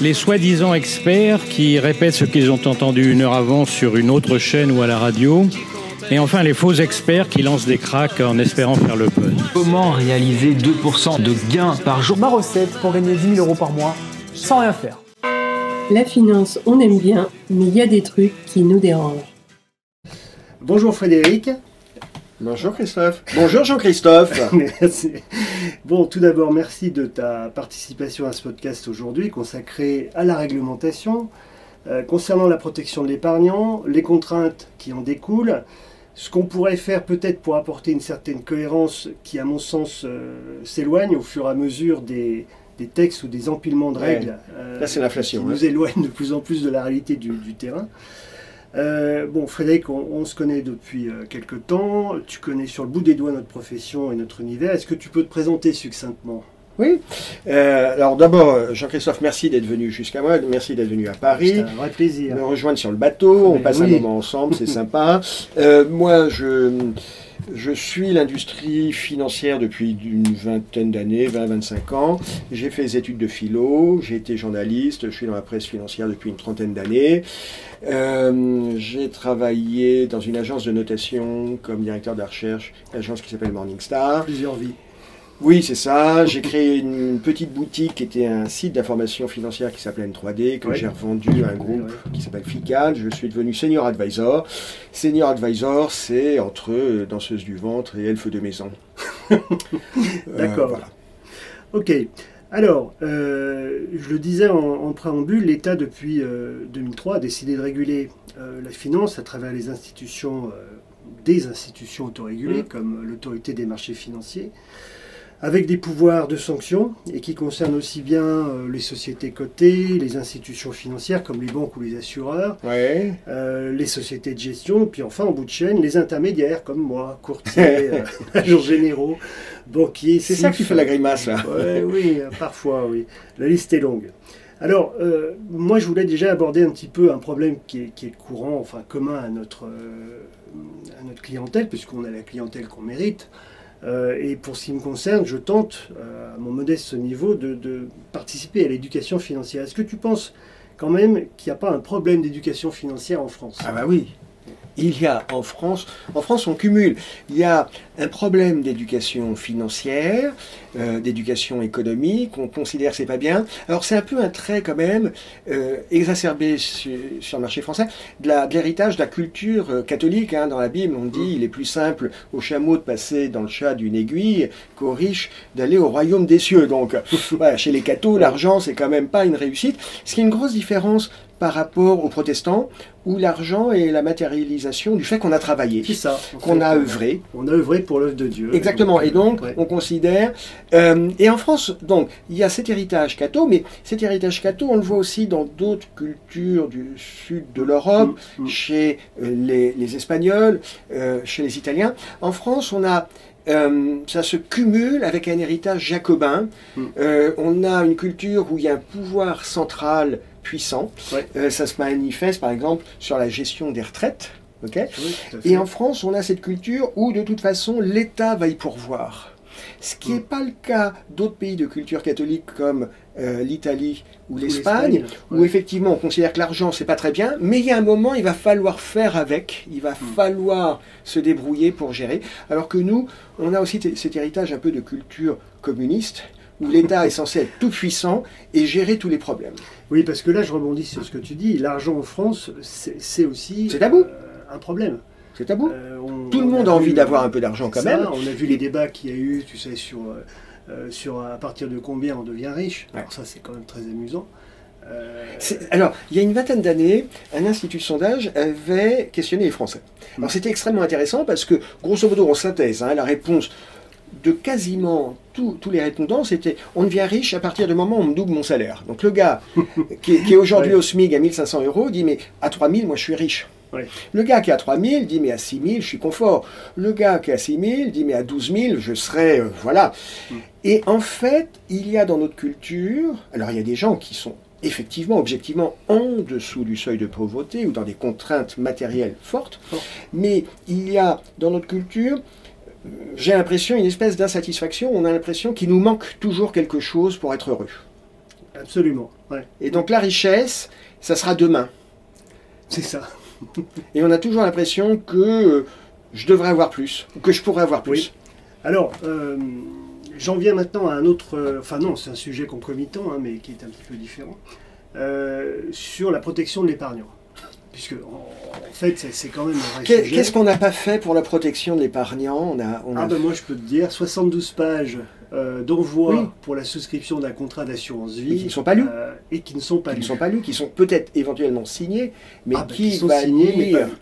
les soi-disant experts qui répètent ce qu'ils ont entendu une heure avant sur une autre chaîne ou à la radio. Et enfin, les faux experts qui lancent des cracks en espérant faire le buzz. Comment réaliser 2% de gains par jour? Ma recette pour gagner 10 000 euros par mois sans rien faire. La finance, on aime bien, mais il y a des trucs qui nous dérangent. Bonjour Frédéric. Bonjour Christophe. Bonjour Jean-Christophe. Merci. Bon, tout d'abord, merci de ta participation à ce podcast aujourd'hui consacré à la réglementation. Euh, concernant la protection de l'épargnant, les contraintes qui en découlent, ce qu'on pourrait faire peut-être pour apporter une certaine cohérence qui, à mon sens, euh, s'éloigne au fur et à mesure des, des textes ou des empilements de règles euh, Là, c'est l'inflation, qui hein. nous éloignent de plus en plus de la réalité du, du terrain. Euh, bon, Frédéric, on, on se connaît depuis euh, quelques temps. Tu connais sur le bout des doigts notre profession et notre univers. Est-ce que tu peux te présenter succinctement? Oui. Euh, alors d'abord, euh, Jean-Christophe, merci d'être venu jusqu'à moi. Merci d'être venu à Paris. C'est un vrai plaisir. Me rejoindre sur le bateau. On passe oui. un moment ensemble, c'est sympa. Moi, je, je suis l'industrie financière depuis une vingtaine d'années, 20-25 ans. J'ai fait des études de philo. J'ai été journaliste. Je suis dans la presse financière depuis une trentaine d'années. Euh, j'ai travaillé dans une agence de notation comme directeur de la recherche, agence qui s'appelle Morningstar. Plusieurs vies. Oui, c'est ça. J'ai créé une petite boutique qui était un site d'information financière qui s'appelait N3D, que Ouais. j'ai revendu à un groupe qui s'appelle FICAL. Je suis devenu senior advisor. Senior advisor, c'est entre euh, danseuse du ventre et elfe de maison. Euh, D'accord. voilà. Ok. Alors, euh, je le disais en, en préambule, l'État depuis euh, 2003 a décidé de réguler la finance à travers les institutions, des institutions autorégulées, Mm. comme l'autorité des marchés financiers, avec des pouvoirs de sanction et qui concernent aussi bien euh, les sociétés cotées, les institutions financières comme les banques ou les assureurs, Ouais. euh, les sociétés de gestion, puis enfin en bout de chaîne, les intermédiaires comme moi, courtiers, euh, agents généraux, banquiers. C'est ça qui fait la grimace, là. Ouais, oui, parfois, oui. La liste est longue. Alors, moi, je voulais déjà aborder un petit peu un problème qui est, qui est courant, enfin commun à notre, à notre clientèle, puisqu'on a la clientèle qu'on mérite. Euh, et pour ce qui me concerne, je tente, euh, à mon modeste niveau, de, de participer à l'éducation financière. Est-ce que tu penses quand même qu'il n'y a pas un problème d'éducation financière en France? Ah bah oui. Il y a en France, en France on cumule, il y a un problème d'éducation financière, euh, d'éducation économique, on considère que c'est pas bien. Alors c'est un peu un trait quand même euh, exacerbé sur, le marché français de l'héritage de la culture euh, catholique. hein. Dans la Bible on dit il est plus simple au chameau de passer dans le chat d'une aiguille qu'au riche d'aller au royaume des cieux. Donc chez les cathos l'argent c'est quand même pas une réussite. Ce qui est une grosse différence par rapport aux protestants où l'argent est la matérialisation du fait qu'on a travaillé, qu'on fait. a œuvré. On a œuvré pour l'œuvre de Dieu. Exactement. Et donc, Ouais. on considère. euh, et en France, donc, il y a cet héritage catho, mais cet héritage catho, on le voit aussi dans d'autres cultures du sud de l'Europe, Mm, mm. chez euh, les, les Espagnols, euh, chez les Italiens. En France, on a. euh, ça se cumule avec un héritage jacobin. Mm. On a une culture où il y a un pouvoir central puissant. Ouais. Euh, ça se manifeste par exemple sur la gestion des retraites. Oui, et en France, on a cette culture où, de toute façon, l'État va y pourvoir. Ce qui n'est pas le cas d'autres pays de culture catholique comme euh, l'Italie ou l'Espagne, où effectivement on considère que l'argent c'est pas très bien, mais il y a un moment il va falloir faire avec, il va Mm. falloir se débrouiller pour gérer. Alors que nous, on a aussi cet héritage un peu de culture communiste, où l'État est censé être tout puissant et gérer tous les problèmes. Oui, parce que là, je rebondis sur ce que tu dis. L'argent en France, c'est aussi C'est tabou. euh, un problème. C'est tabou. Euh, on- Tout le on monde a envie d'avoir un peu d'argent quand ça, même. On a vu les débats qu'il y a eu, tu sais, sur, euh, sur à partir de combien on devient riche. Ouais. Alors ça, c'est quand même très amusant. Alors, il y a une vingtaine d'années, un institut de sondage avait questionné les Français. Alors, c'était extrêmement intéressant parce que, grosso modo, en synthèse, hein, la réponse de quasiment tous tous les répondants, c'était on devient riche à partir du moment où on me double mon salaire. Donc, le gars qui est, qui est aujourd'hui Ouais. au SMIC à 1500 euros dit mais à 3000, moi je suis riche. Ouais. Le gars qui est à 3000 dit mais à 6000, je suis confort. Le gars qui est à 6000 dit mais à 12000, je serai. euh, voilà. Mm. Et en fait, il y a dans notre culture, alors il y a des gens qui sont effectivement, objectivement, en dessous du seuil de pauvreté ou dans des contraintes matérielles fortes, Fort. mais il y a dans notre culture, j'ai l'impression, une espèce d'insatisfaction, on a l'impression qu'il nous manque toujours quelque chose pour être heureux. Absolument. Ouais. Et donc la richesse, ça sera demain. C'est ça. Et on a toujours l'impression que euh, je devrais avoir plus, ou que je pourrais avoir plus. Oui. Alors, euh, j'en viens maintenant à un autre. euh, enfin, non, c'est un sujet concomitant, hein, mais qui est un petit peu différent. euh, sur la protection de l'épargnant. Puisque, en, fait, c'est quand même un. Qu'est-ce qu'on n'a pas fait pour la protection de l'épargnant on a, on a Ah ben moi je peux te dire, 72 pages euh, d'envoi Oui. pour la souscription d'un contrat d'assurance vie. Et qui ne sont pas lus. euh, et qui ne sont pas qui ne lus. sont pas lus, qui sont peut-être éventuellement signés, mais Ah, ben, qui, sont va signés, mais pas lire lus.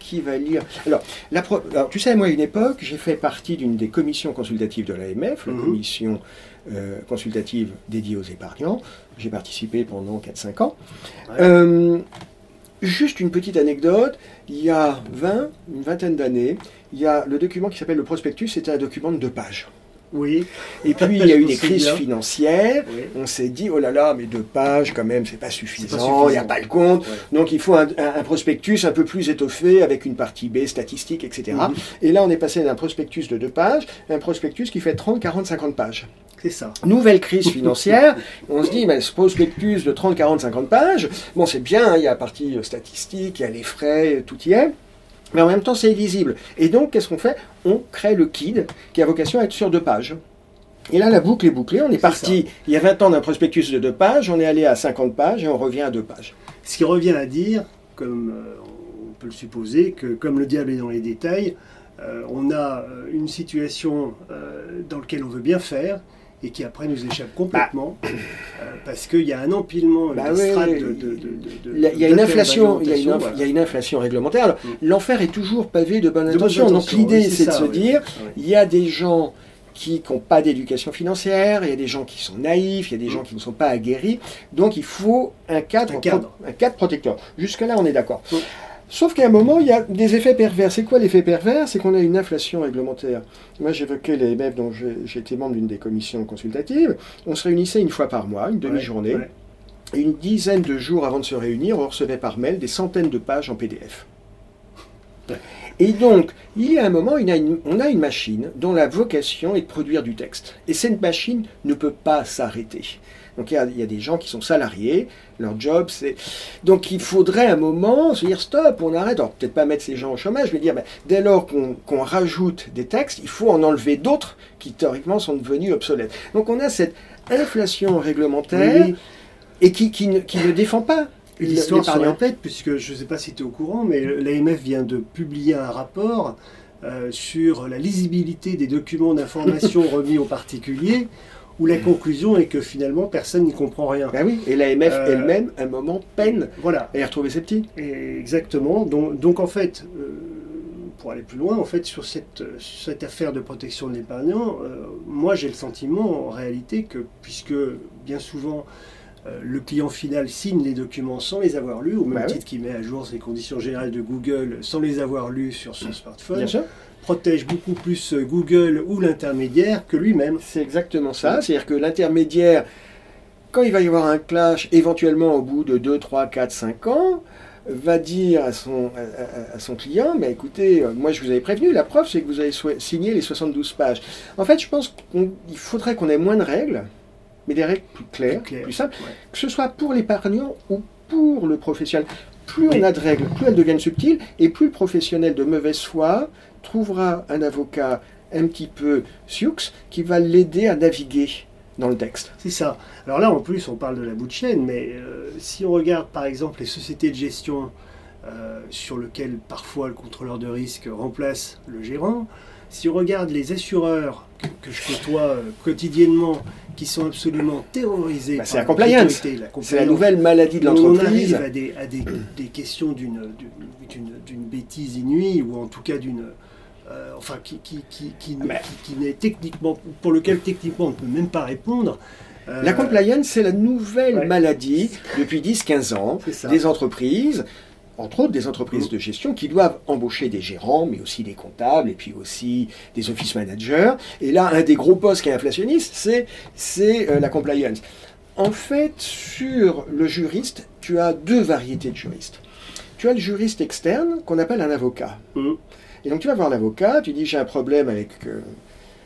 Qui va lire Alors, la pro- alors, tu sais, moi, à une époque, j'ai fait partie d'une des commissions consultatives de l'AMF, la Mhm. commission euh, consultative dédiée aux épargnants. J'ai participé pendant 4-5 ans. Ouais. Juste une petite anecdote. Il y a 20, une vingtaine d'années, il y a le document qui s'appelle le prospectus, c'était un document de deux pages. Oui. Et puis, il y a eu des crises financières. oui. On s'est dit, oh là là, mais deux pages, quand même, c'est pas suffisant, il n'y a pas le compte. Ouais. Donc il faut un, un- un prospectus un peu plus étoffé, avec une partie B, statistique, etc. Mhm. Et là, on est passé d'un prospectus de deux pages à un prospectus qui fait 30, 40, 50 pages. C'est ça. Nouvelle crise financière, on se dit, ben, ce prospectus de 30, 40, 50 pages, bon, c'est bien, hein, il y a la partie statistique, il y a les frais, tout y est. Mais en même temps, c'est illisible. Et donc, qu'est-ce qu'on fait? On crée le KID, qui a vocation à être sur deux pages. Et là, la boucle est bouclée. On est, parti, il y a 20 ans d'un prospectus de deux pages, on est allé à 50 pages et on revient à deux pages. Ce qui revient à dire, comme euh, on peut le supposer, que comme le diable est dans les détails, euh, on a euh, une situation euh, dans laquelle on veut bien faire et qui après nous échappe complètement euh, parce qu'il y a un empilement Bah de, de- de- Il y a, une inflation, il y a une, inf- voilà. il y a une inflation réglementaire. Alors, Mm. L'enfer est toujours pavé de bonnes intentions. Donc l'idée, oui, c'est de ça, se oui. dire, il y a des gens qui n'ont pas d'éducation financière, il y a des gens qui sont naïfs, il y a des gens qui ne sont pas aguerris. Donc il faut un cadre, Un cadre. pro- un cadre protecteur. Jusque-là, on est d'accord. Mm. Sauf qu'à un moment, il y a des effets pervers. C'est quoi l'effet pervers? C'est qu'on a une inflation réglementaire. Moi, j'évoquais les MEF dont j'étais membre d'une des commissions consultatives. On se réunissait une fois par mois, une demi-journée. Ouais. Et une dizaine de jours avant de se réunir, on recevait par mail des centaines de pages en PDF. Et donc, il y a un moment, il y a une- on a une machine dont la vocation est de produire du texte. Et cette machine ne peut pas s'arrêter. Donc il y, a, il y a des gens qui sont salariés, leur job c'est... Donc il faudrait un moment se dire stop, on arrête. Alors peut-être pas mettre ces gens au chômage, mais dire ben, dès lors qu'on rajoute des textes, il faut en enlever d'autres qui théoriquement sont devenus obsolètes. Donc on a cette inflation réglementaire Oui, et qui, qui ne, qui ne défend pas L'histoire se répète, puisque je ne sais pas si tu es au courant, mais l'AMF vient de publier un rapport euh, sur la lisibilité des documents d'information remis aux particuliers, où la conclusion est que finalement personne n'y comprend rien. Ben oui, et l'AMF Euh, elle-même, à un moment, peine Voilà, à y retrouver ses petits. Et exactement. Donc, donc en fait, euh, pour aller plus loin, en fait, sur cette, cette affaire de protection de l'épargnant, euh, moi j'ai le sentiment en réalité que, puisque bien souvent euh, le client final signe les documents sans les avoir lus, au même Bah oui. titre qu'il met à jour ses conditions générales de Google sans les avoir lus sur son smartphone, Bien sûr. Protège beaucoup plus Google ou l'intermédiaire que lui-même. C'est exactement ça. C'est-à-dire que l'intermédiaire, quand il va y avoir un clash, éventuellement au bout de 2, 3, 4, 5 ans, va dire à son, à, son client, mais écoutez, euh, moi je vous avais prévenu, la preuve c'est que vous avez signé les 72 pages. En fait, je pense qu'il faudrait qu'on ait moins de règles, mais des règles plus claires, Plus claires, plus simples, ouais. que ce soit pour l'épargnant ou pour le professionnel. Plus on a de règles, plus elles deviennent subtiles, et plus le professionnel de mauvaise foi trouvera un avocat un petit peu sioux qui va l'aider à naviguer dans le texte. C'est ça. Alors là, en plus, on parle de la bout de chaîne, mais euh, si on regarde par exemple les sociétés de gestion euh, sur lesquelles parfois le contrôleur de risque remplace le gérant, si on regarde les assureurs que, que je côtoie euh, quotidiennement, qui sont absolument terrorisés Bah, c'est par la compliance. la C'est la nouvelle maladie de où On l'entreprise. arrive à des, à des, des questions d'une, d'une, d'une bêtise inouïe, ou en tout cas d'une. Euh, enfin, qui, qui, qui, qui, n'est techniquement. pour lequel techniquement on ne peut même pas répondre. Euh, La compliance, c'est la nouvelle Ouais. maladie depuis 10-15 ans des entreprises, entre autres des entreprises de gestion, qui doivent embaucher des gérants, mais aussi des comptables, et puis aussi des office managers. Et là, un des gros postes qui est inflationniste, c'est, c'est euh, la compliance. En fait, sur le juriste, tu as deux variétés de juristes. Tu as le juriste externe qu'on appelle un avocat. Mhm. Et donc tu vas voir l'avocat, tu dis j'ai un problème avec euh,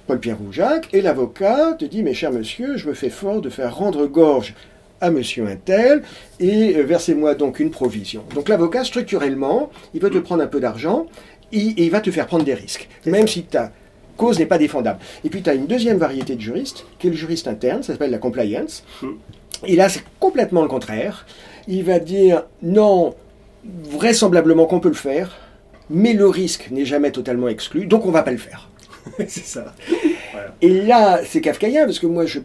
Paul-Pierre Roujac, et l'avocat te dit mais cher monsieur, je me fais fort de faire rendre gorge à monsieur un tel et euh, versez-moi donc une provision. Donc l'avocat, structurellement, il veut te prendre un peu d'argent et, et il va te faire prendre des risques, même ça. si ta cause n'est pas défendable. Et puis tu as une deuxième variété de juriste, qui est le juriste interne, ça s'appelle la compliance. Mm. Et là, c'est complètement le contraire. Il va dire non, vraisemblablement qu'on peut le faire, mais le risque n'est jamais totalement exclu, donc on va pas le faire. c'est ça. Et là, c'est kafkaïen, parce que moi, je,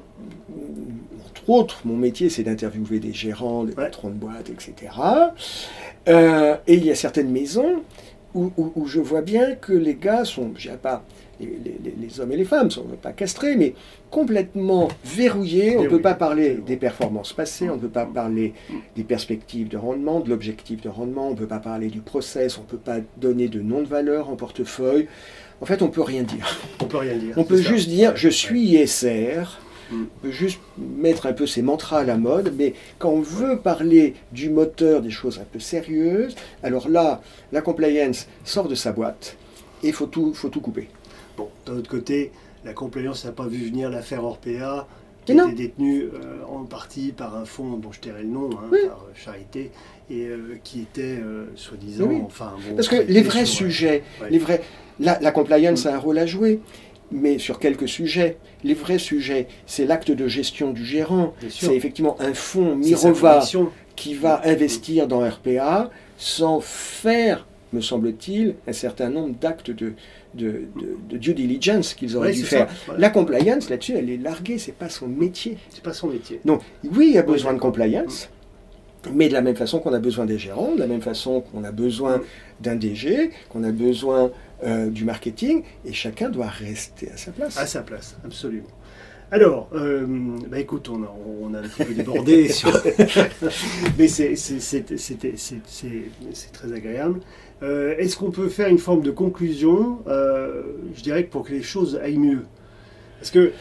entre autres, mon métier, c'est d'interviewer des gérants, des patrons de boîtes, etc. Euh, et il y a certaines maisons où, où- où je vois bien que les gars sont, je dirais pas, les, les- hommes et les femmes sont pas castrés, mais complètement verrouillés. On ne peut pas parler des performances passées, on ne peut pas parler des perspectives de rendement, de l'objectif de rendement, on ne peut pas parler du process, on ne peut pas donner de nom de valeur en portefeuille. En fait, on peut rien dire. On peut rien dire. On peut ça. juste dire je suis ISR. Mm. On peut juste mettre un peu ces mantras à la mode, mais quand on veut parler du moteur, des choses un peu sérieuses, alors là, la compliance sort de sa boîte et il faut tout, faut tout couper. Bon, d'un autre côté, la compliance n'a pas vu venir l'affaire Orpea, qui était détenue euh, en partie par un fonds dont je tairai le nom, hein, Oui. par euh, Charité, et euh, qui était euh, soi-disant, Oui, enfin bon, Parce que les vrais sujets, ouais. les vrais, la, la compliance a un rôle à jouer, mais sur quelques sujets. Les vrais sujets, c'est l'acte de gestion du gérant, c'est effectivement un fonds Mirova qui va investir dans RPA sans faire, me semble-t-il, un certain nombre d'actes de, de, de- de due diligence qu'ils auraient Ouais, dû faire. ça, voilà. La compliance, là-dessus, elle est larguée, c'est pas son métier. C'est pas son métier. Donc, oui, il y a Oui, besoin de compliance, mais de la même façon qu'on a besoin des gérants, de la même façon qu'on a besoin Mm. d'un DG, qu'on a besoin euh, du marketing, et chacun doit rester à sa place. À sa place, absolument. Alors, euh, bah écoute, on a, on a un petit peu débordé, sur... mais c'est très agréable. Euh, Est-ce qu'on peut faire une forme de conclusion, euh, je dirais que pour que les choses aillent mieux? Parce que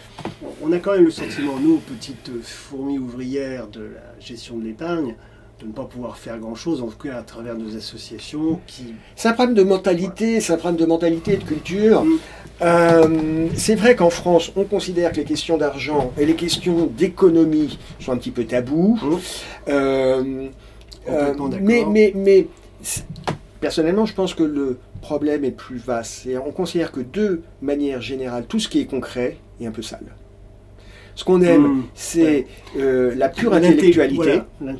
on a quand même le sentiment, nous, petites fourmis ouvrières de la gestion de l'épargne, de ne pas pouvoir faire grand-chose, en tout cas à travers nos associations qui... C'est un problème de mentalité, c'est un problème de mentalité et de culture. Mm. Euh, c'est vrai qu'en France, on considère que les questions d'argent et les questions d'économie sont un petit peu tabous. Mm. Euh, Complètement euh, mais, mais, mais c'est- personnellement, je pense que le problème est plus vaste. Et on considère que de manière générale, tout ce qui est concret est un peu sale. Ce qu'on aime, Mm. c'est euh, la pure intellectualité voilà,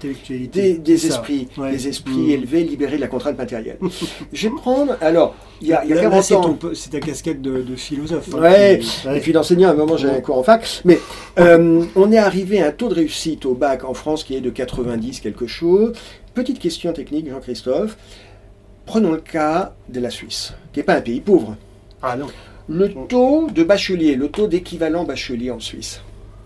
des, esprits, Ouais. des esprits Mm. élevés, libérés de la contrainte matérielle. je vais prendre, alors, il y a, y a Là, là, 40 c'est ans, c'est ta casquette de, de philosophe. hein, Ouais, qui- et puis d'enseignant, à un moment j'avais un cours en fac, mais euh, on est arrivé à un taux de réussite au bac en France qui est de 90 quelque chose. Petite question technique, Jean-Christophe. Prenons le cas de la Suisse, qui n'est pas un pays pauvre. Ah non. Le taux de bachelier, le taux d'équivalent bachelier en Suisse,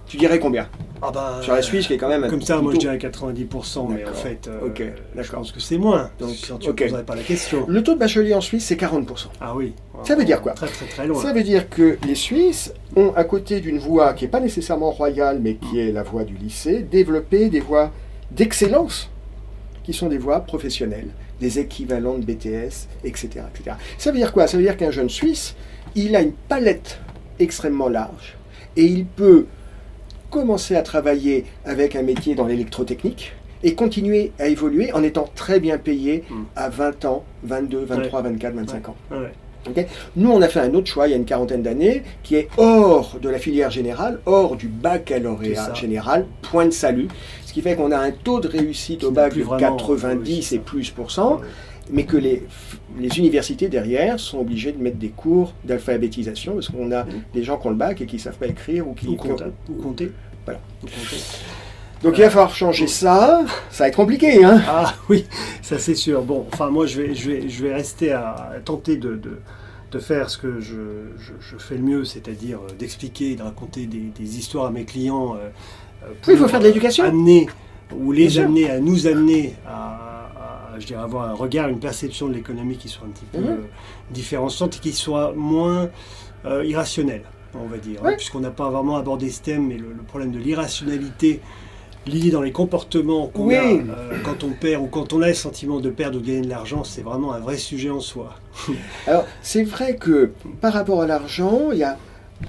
tu dirais combien Ah bah, Sur la Suisse, qui est quand même Comme ça, moi je dirais 90%, mais en fait, euh, je pense que c'est moins. Donc, si tu ne poserais pas la question. Le taux de bachelier en Suisse, c'est 40%. Ah oui. Ça veut dire quoi Très très très loin. Ça veut dire que les Suisses ont, à côté d'une voie qui n'est pas nécessairement royale, mais qui est la voie du lycée, développé des voies d'excellence, qui sont des voies professionnelles, des équivalents de BTS, etc., etc. Ça veut dire quoi? Ça veut dire qu'un jeune Suisse, il a une palette extrêmement large, et il peut commencer à travailler avec un métier dans l'électrotechnique, et continuer à évoluer en étant très bien payé Mm. à 20 ans, 22, 23, 24, 25 ans. Ouais. Nous, on a fait un autre choix il y a une quarantaine d'années, qui est hors de la filière générale, hors du baccalauréat général, point de salut. Ce qui fait qu'on a un taux de réussite Qui au bac de vraiment 90 réussi, et plus pour cent, Ouais. Mais que les, les universités derrière sont obligées de mettre des cours d'alphabétisation, parce qu'on a des gens qui ont le bac et qui ne savent pas écrire ou qui... Ou compter. Ou compter. Voilà. Ou compter. Donc il va falloir changer ça, ça va être compliqué, hein Ah oui, ça c'est sûr. Bon, enfin moi je vais, je vais, je vais rester à, à tenter de, de, de faire ce que je, je, je fais le mieux, c'est-à-dire euh, d'expliquer et de raconter des, des histoires à mes clients. euh, euh, Oui, il faut faire de l'éducation. Amener, ou les amener à nous amener à, je dirais, avoir un regard, une perception de l'économie qui soit un petit peu Mhm. euh, différenciante et qui soit moins euh, irrationnelle, on va dire. hein. Puisqu'on n'a pas vraiment abordé ce thème, mais le, le problème de l'irrationalité lié dans les comportements qu'on Oui. a euh, quand on perd ou quand on a le sentiment de perdre ou de gagner de l'argent, c'est vraiment un vrai sujet en soi. Alors, c'est vrai que par rapport à l'argent, il y a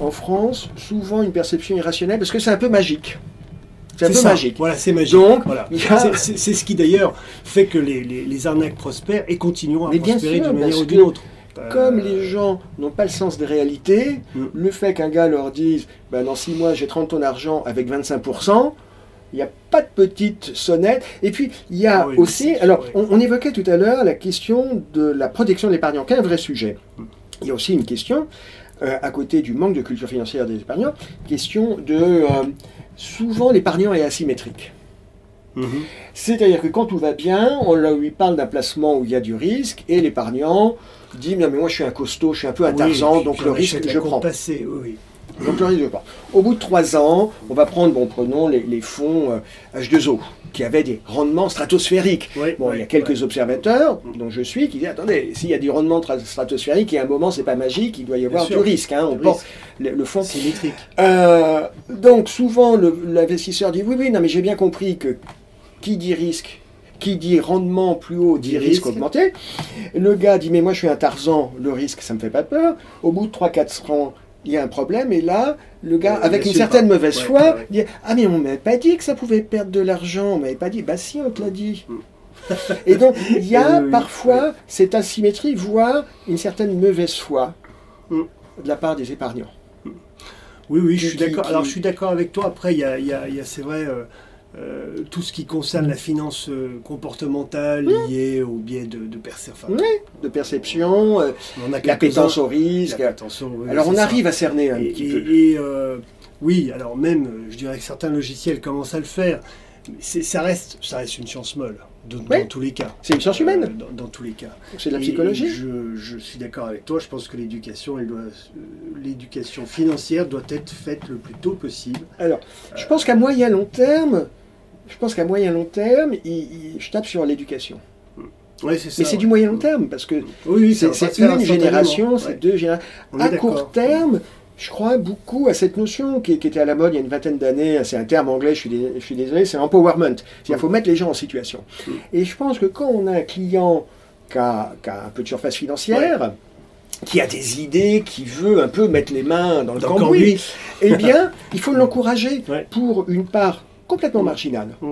en France souvent une perception irrationnelle parce que c'est un peu magique. C'est un peu ça. magique. Voilà, c'est magique. Donc, Voilà. a- C'est- ce qui d'ailleurs fait que les, les- les arnaques prospèrent et continueront à Mais prospérer d'une manière ou d'une autre. Euh, Comme les gens n'ont pas le sens des réalités, Mm. le fait qu'un gars leur dise ben, dans 6 mois j'ai 30 ton argent avec 25%, il n'y a pas de petite sonnette. Et puis il y a Ah oui, aussi, alors on évoquait tout à l'heure la question de la protection de l'épargnant, qui est un vrai sujet. Mm. Il y a aussi une question, euh, à côté du manque de culture financière des épargnants, question de euh, souvent l'épargnant est asymétrique. mhm. C'est-à-dire que quand tout va bien, on lui parle d'un placement où il y a du risque, et l'épargnant dit Non, mais moi je suis un costaud, je suis un peu un Oui, donc le risque je prends. oui. Donc le risque je prends. Au bout de trois ans, on va prendre, bon, prenons les, les fonds euh, H2O, qui avaient des rendements stratosphériques. Oui, Bon, oui, il y a quelques observateurs, dont je suis, qui disent Attendez, s'il y a du rendement tra- stratosphérique, il y a un moment, c'est pas magique, il doit y avoir du risque. hein, on le, le fonds Symétrique. euh, donc souvent l'investisseur dit oui oui non mais j'ai bien compris que qui dit risque, qui dit rendement plus haut dit Dit risque risque. augmenté. Le gars dit mais moi je suis un Tarzan, le risque ça me fait pas peur. Au bout de 3-4 ans il y a un problème et là le gars Euh, avec une certaine pas. mauvaise foi ouais, dit ah mais on m'avait pas dit que ça pouvait perdre de l'argent, on m'avait pas dit bah si on te l'a dit. Et donc il y a Mm. Oui, parfois cette asymétrie, voire une certaine mauvaise foi Mm. de la part des épargnants. Oui, oui, je suis d'accord. Alors, je suis d'accord avec toi. Après, il y a, il y a- il y a, c'est vrai, euh, euh, tout ce qui concerne la finance euh, comportementale liée au biais de, de percer- enfin, Oui, de perception, euh, on a l'appétence au risque. Oui, Alors on ça. arrive à cerner un Et, petit et- peu. et, euh, oui, alors même, je dirais que certains logiciels commencent à le faire. Mais ça reste, ça reste une chance molle, de- Oui. dans tous les cas. C'est une science humaine, Euh, dans, dans tous les cas. c'est de la psychologie. je, je suis d'accord avec toi. Je pense que l'éducation, elle doit, l'éducation financière doit être faite le plus tôt possible. Alors, je pense qu'à moyen long terme, je pense qu'à moyen long terme, il- il- je tape sur l'éducation. Ouais, c'est ça. Mais c'est ouais. du moyen long terme parce que Oui, oui, c'est une génération, Ouais. c'est deux générations. À court terme, je crois beaucoup à cette notion qui, qui était à la mode il y a une vingtaine d'années. C'est un terme anglais, je suis, dé- je suis désolé, c'est empowerment. C'est-à-dire qu'il faut mettre les gens en situation. Mm. Et je pense que quand on a un client qui a, qui a un peu de surface financière, qui a des idées, qui veut un peu mettre les mains dans le Dans cambouis, eh bien, il faut l'encourager pour une part complètement Mm. marginale Mm.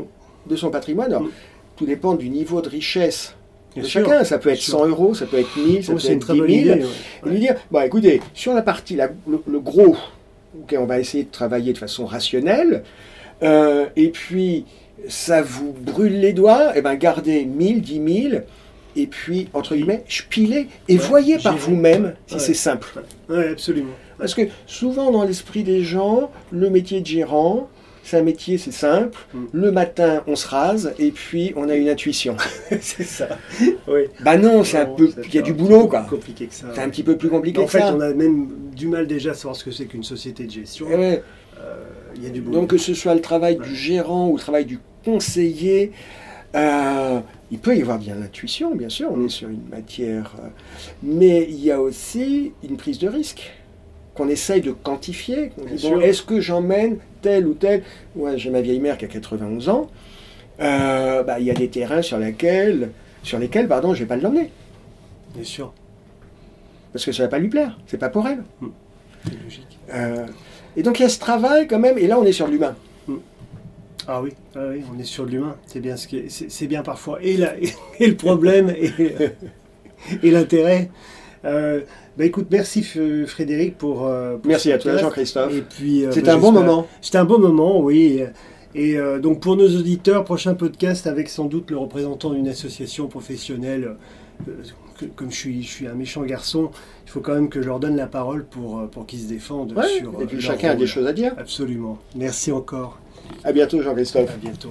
de son patrimoine. Alors, Mm. tout dépend du niveau de richesse de sûr. chacun. Ça peut être sûr. 100 euros, ça peut être 1000, ça Oh, peut une être très 10 bonne 000. idée. ouais. Et lui dire, bon écoutez, sur la partie, la- le, le gros, on va essayer de travailler de façon rationnelle, euh, et puis ça vous brûle les doigts, et ben gardez 1000, 10 000, et puis, entre guillemets, spilez, et Ouais, voyez par vous-même si Ouais. c'est simple. Ouais, absolument. Parce que souvent dans l'esprit des gens, le métier de gérant, c'est un métier, c'est simple. Mm. Le matin, on se rase et puis on a une intuition. c'est ça. Oui. Bah non, c'est un peu, il y a du boulot peu quoi. plus compliqué que ça. C'est un petit peu plus compliqué En que fait, ça. on a même du mal déjà à savoir ce que c'est qu'une société de gestion. Eh ouais. Euh, Il y a du boulot. Donc que ce soit le travail Ouais. du gérant ou le travail du conseiller, euh, il peut y avoir bien l'intuition, bien sûr, on est sur une matière, euh, mais il y a aussi une prise de risque qu'on essaye de quantifier. bon. Est-ce que j'emmène tel ou tel Ouais, j'ai ma vieille mère qui a 91 ans. Euh, bah, il y a des terrains sur lesquels, sur lesquels, pardon, je vais pas l'emmener Bien sûr, parce que ça va pas lui plaire. C'est pas pour elle. c'est logique. Euh, et donc il y a ce travail quand même. Et là, on est sur l'humain. Ah oui, ah oui, on est sur de l'humain. C'est bien ce qui est- c'est, c'est bien parfois. Et, la- et le problème et, et l'intérêt. Euh, bah écoute, merci Frédéric pour. euh, pour Merci à toi. Jean-Christophe. Et puis. euh, C'était bah, un bon moment. C'était un bon moment, oui. Et donc pour nos auditeurs, prochain podcast avec sans doute le représentant d'une association professionnelle. que- comme je suis, je suis un méchant garçon, il faut quand même que je leur donne la parole pour, pour qu'ils se défendent Ouais, sur. et puis chacun a des choses à dire. Absolument. Merci encore. À bientôt, Jean-Christophe. À bientôt.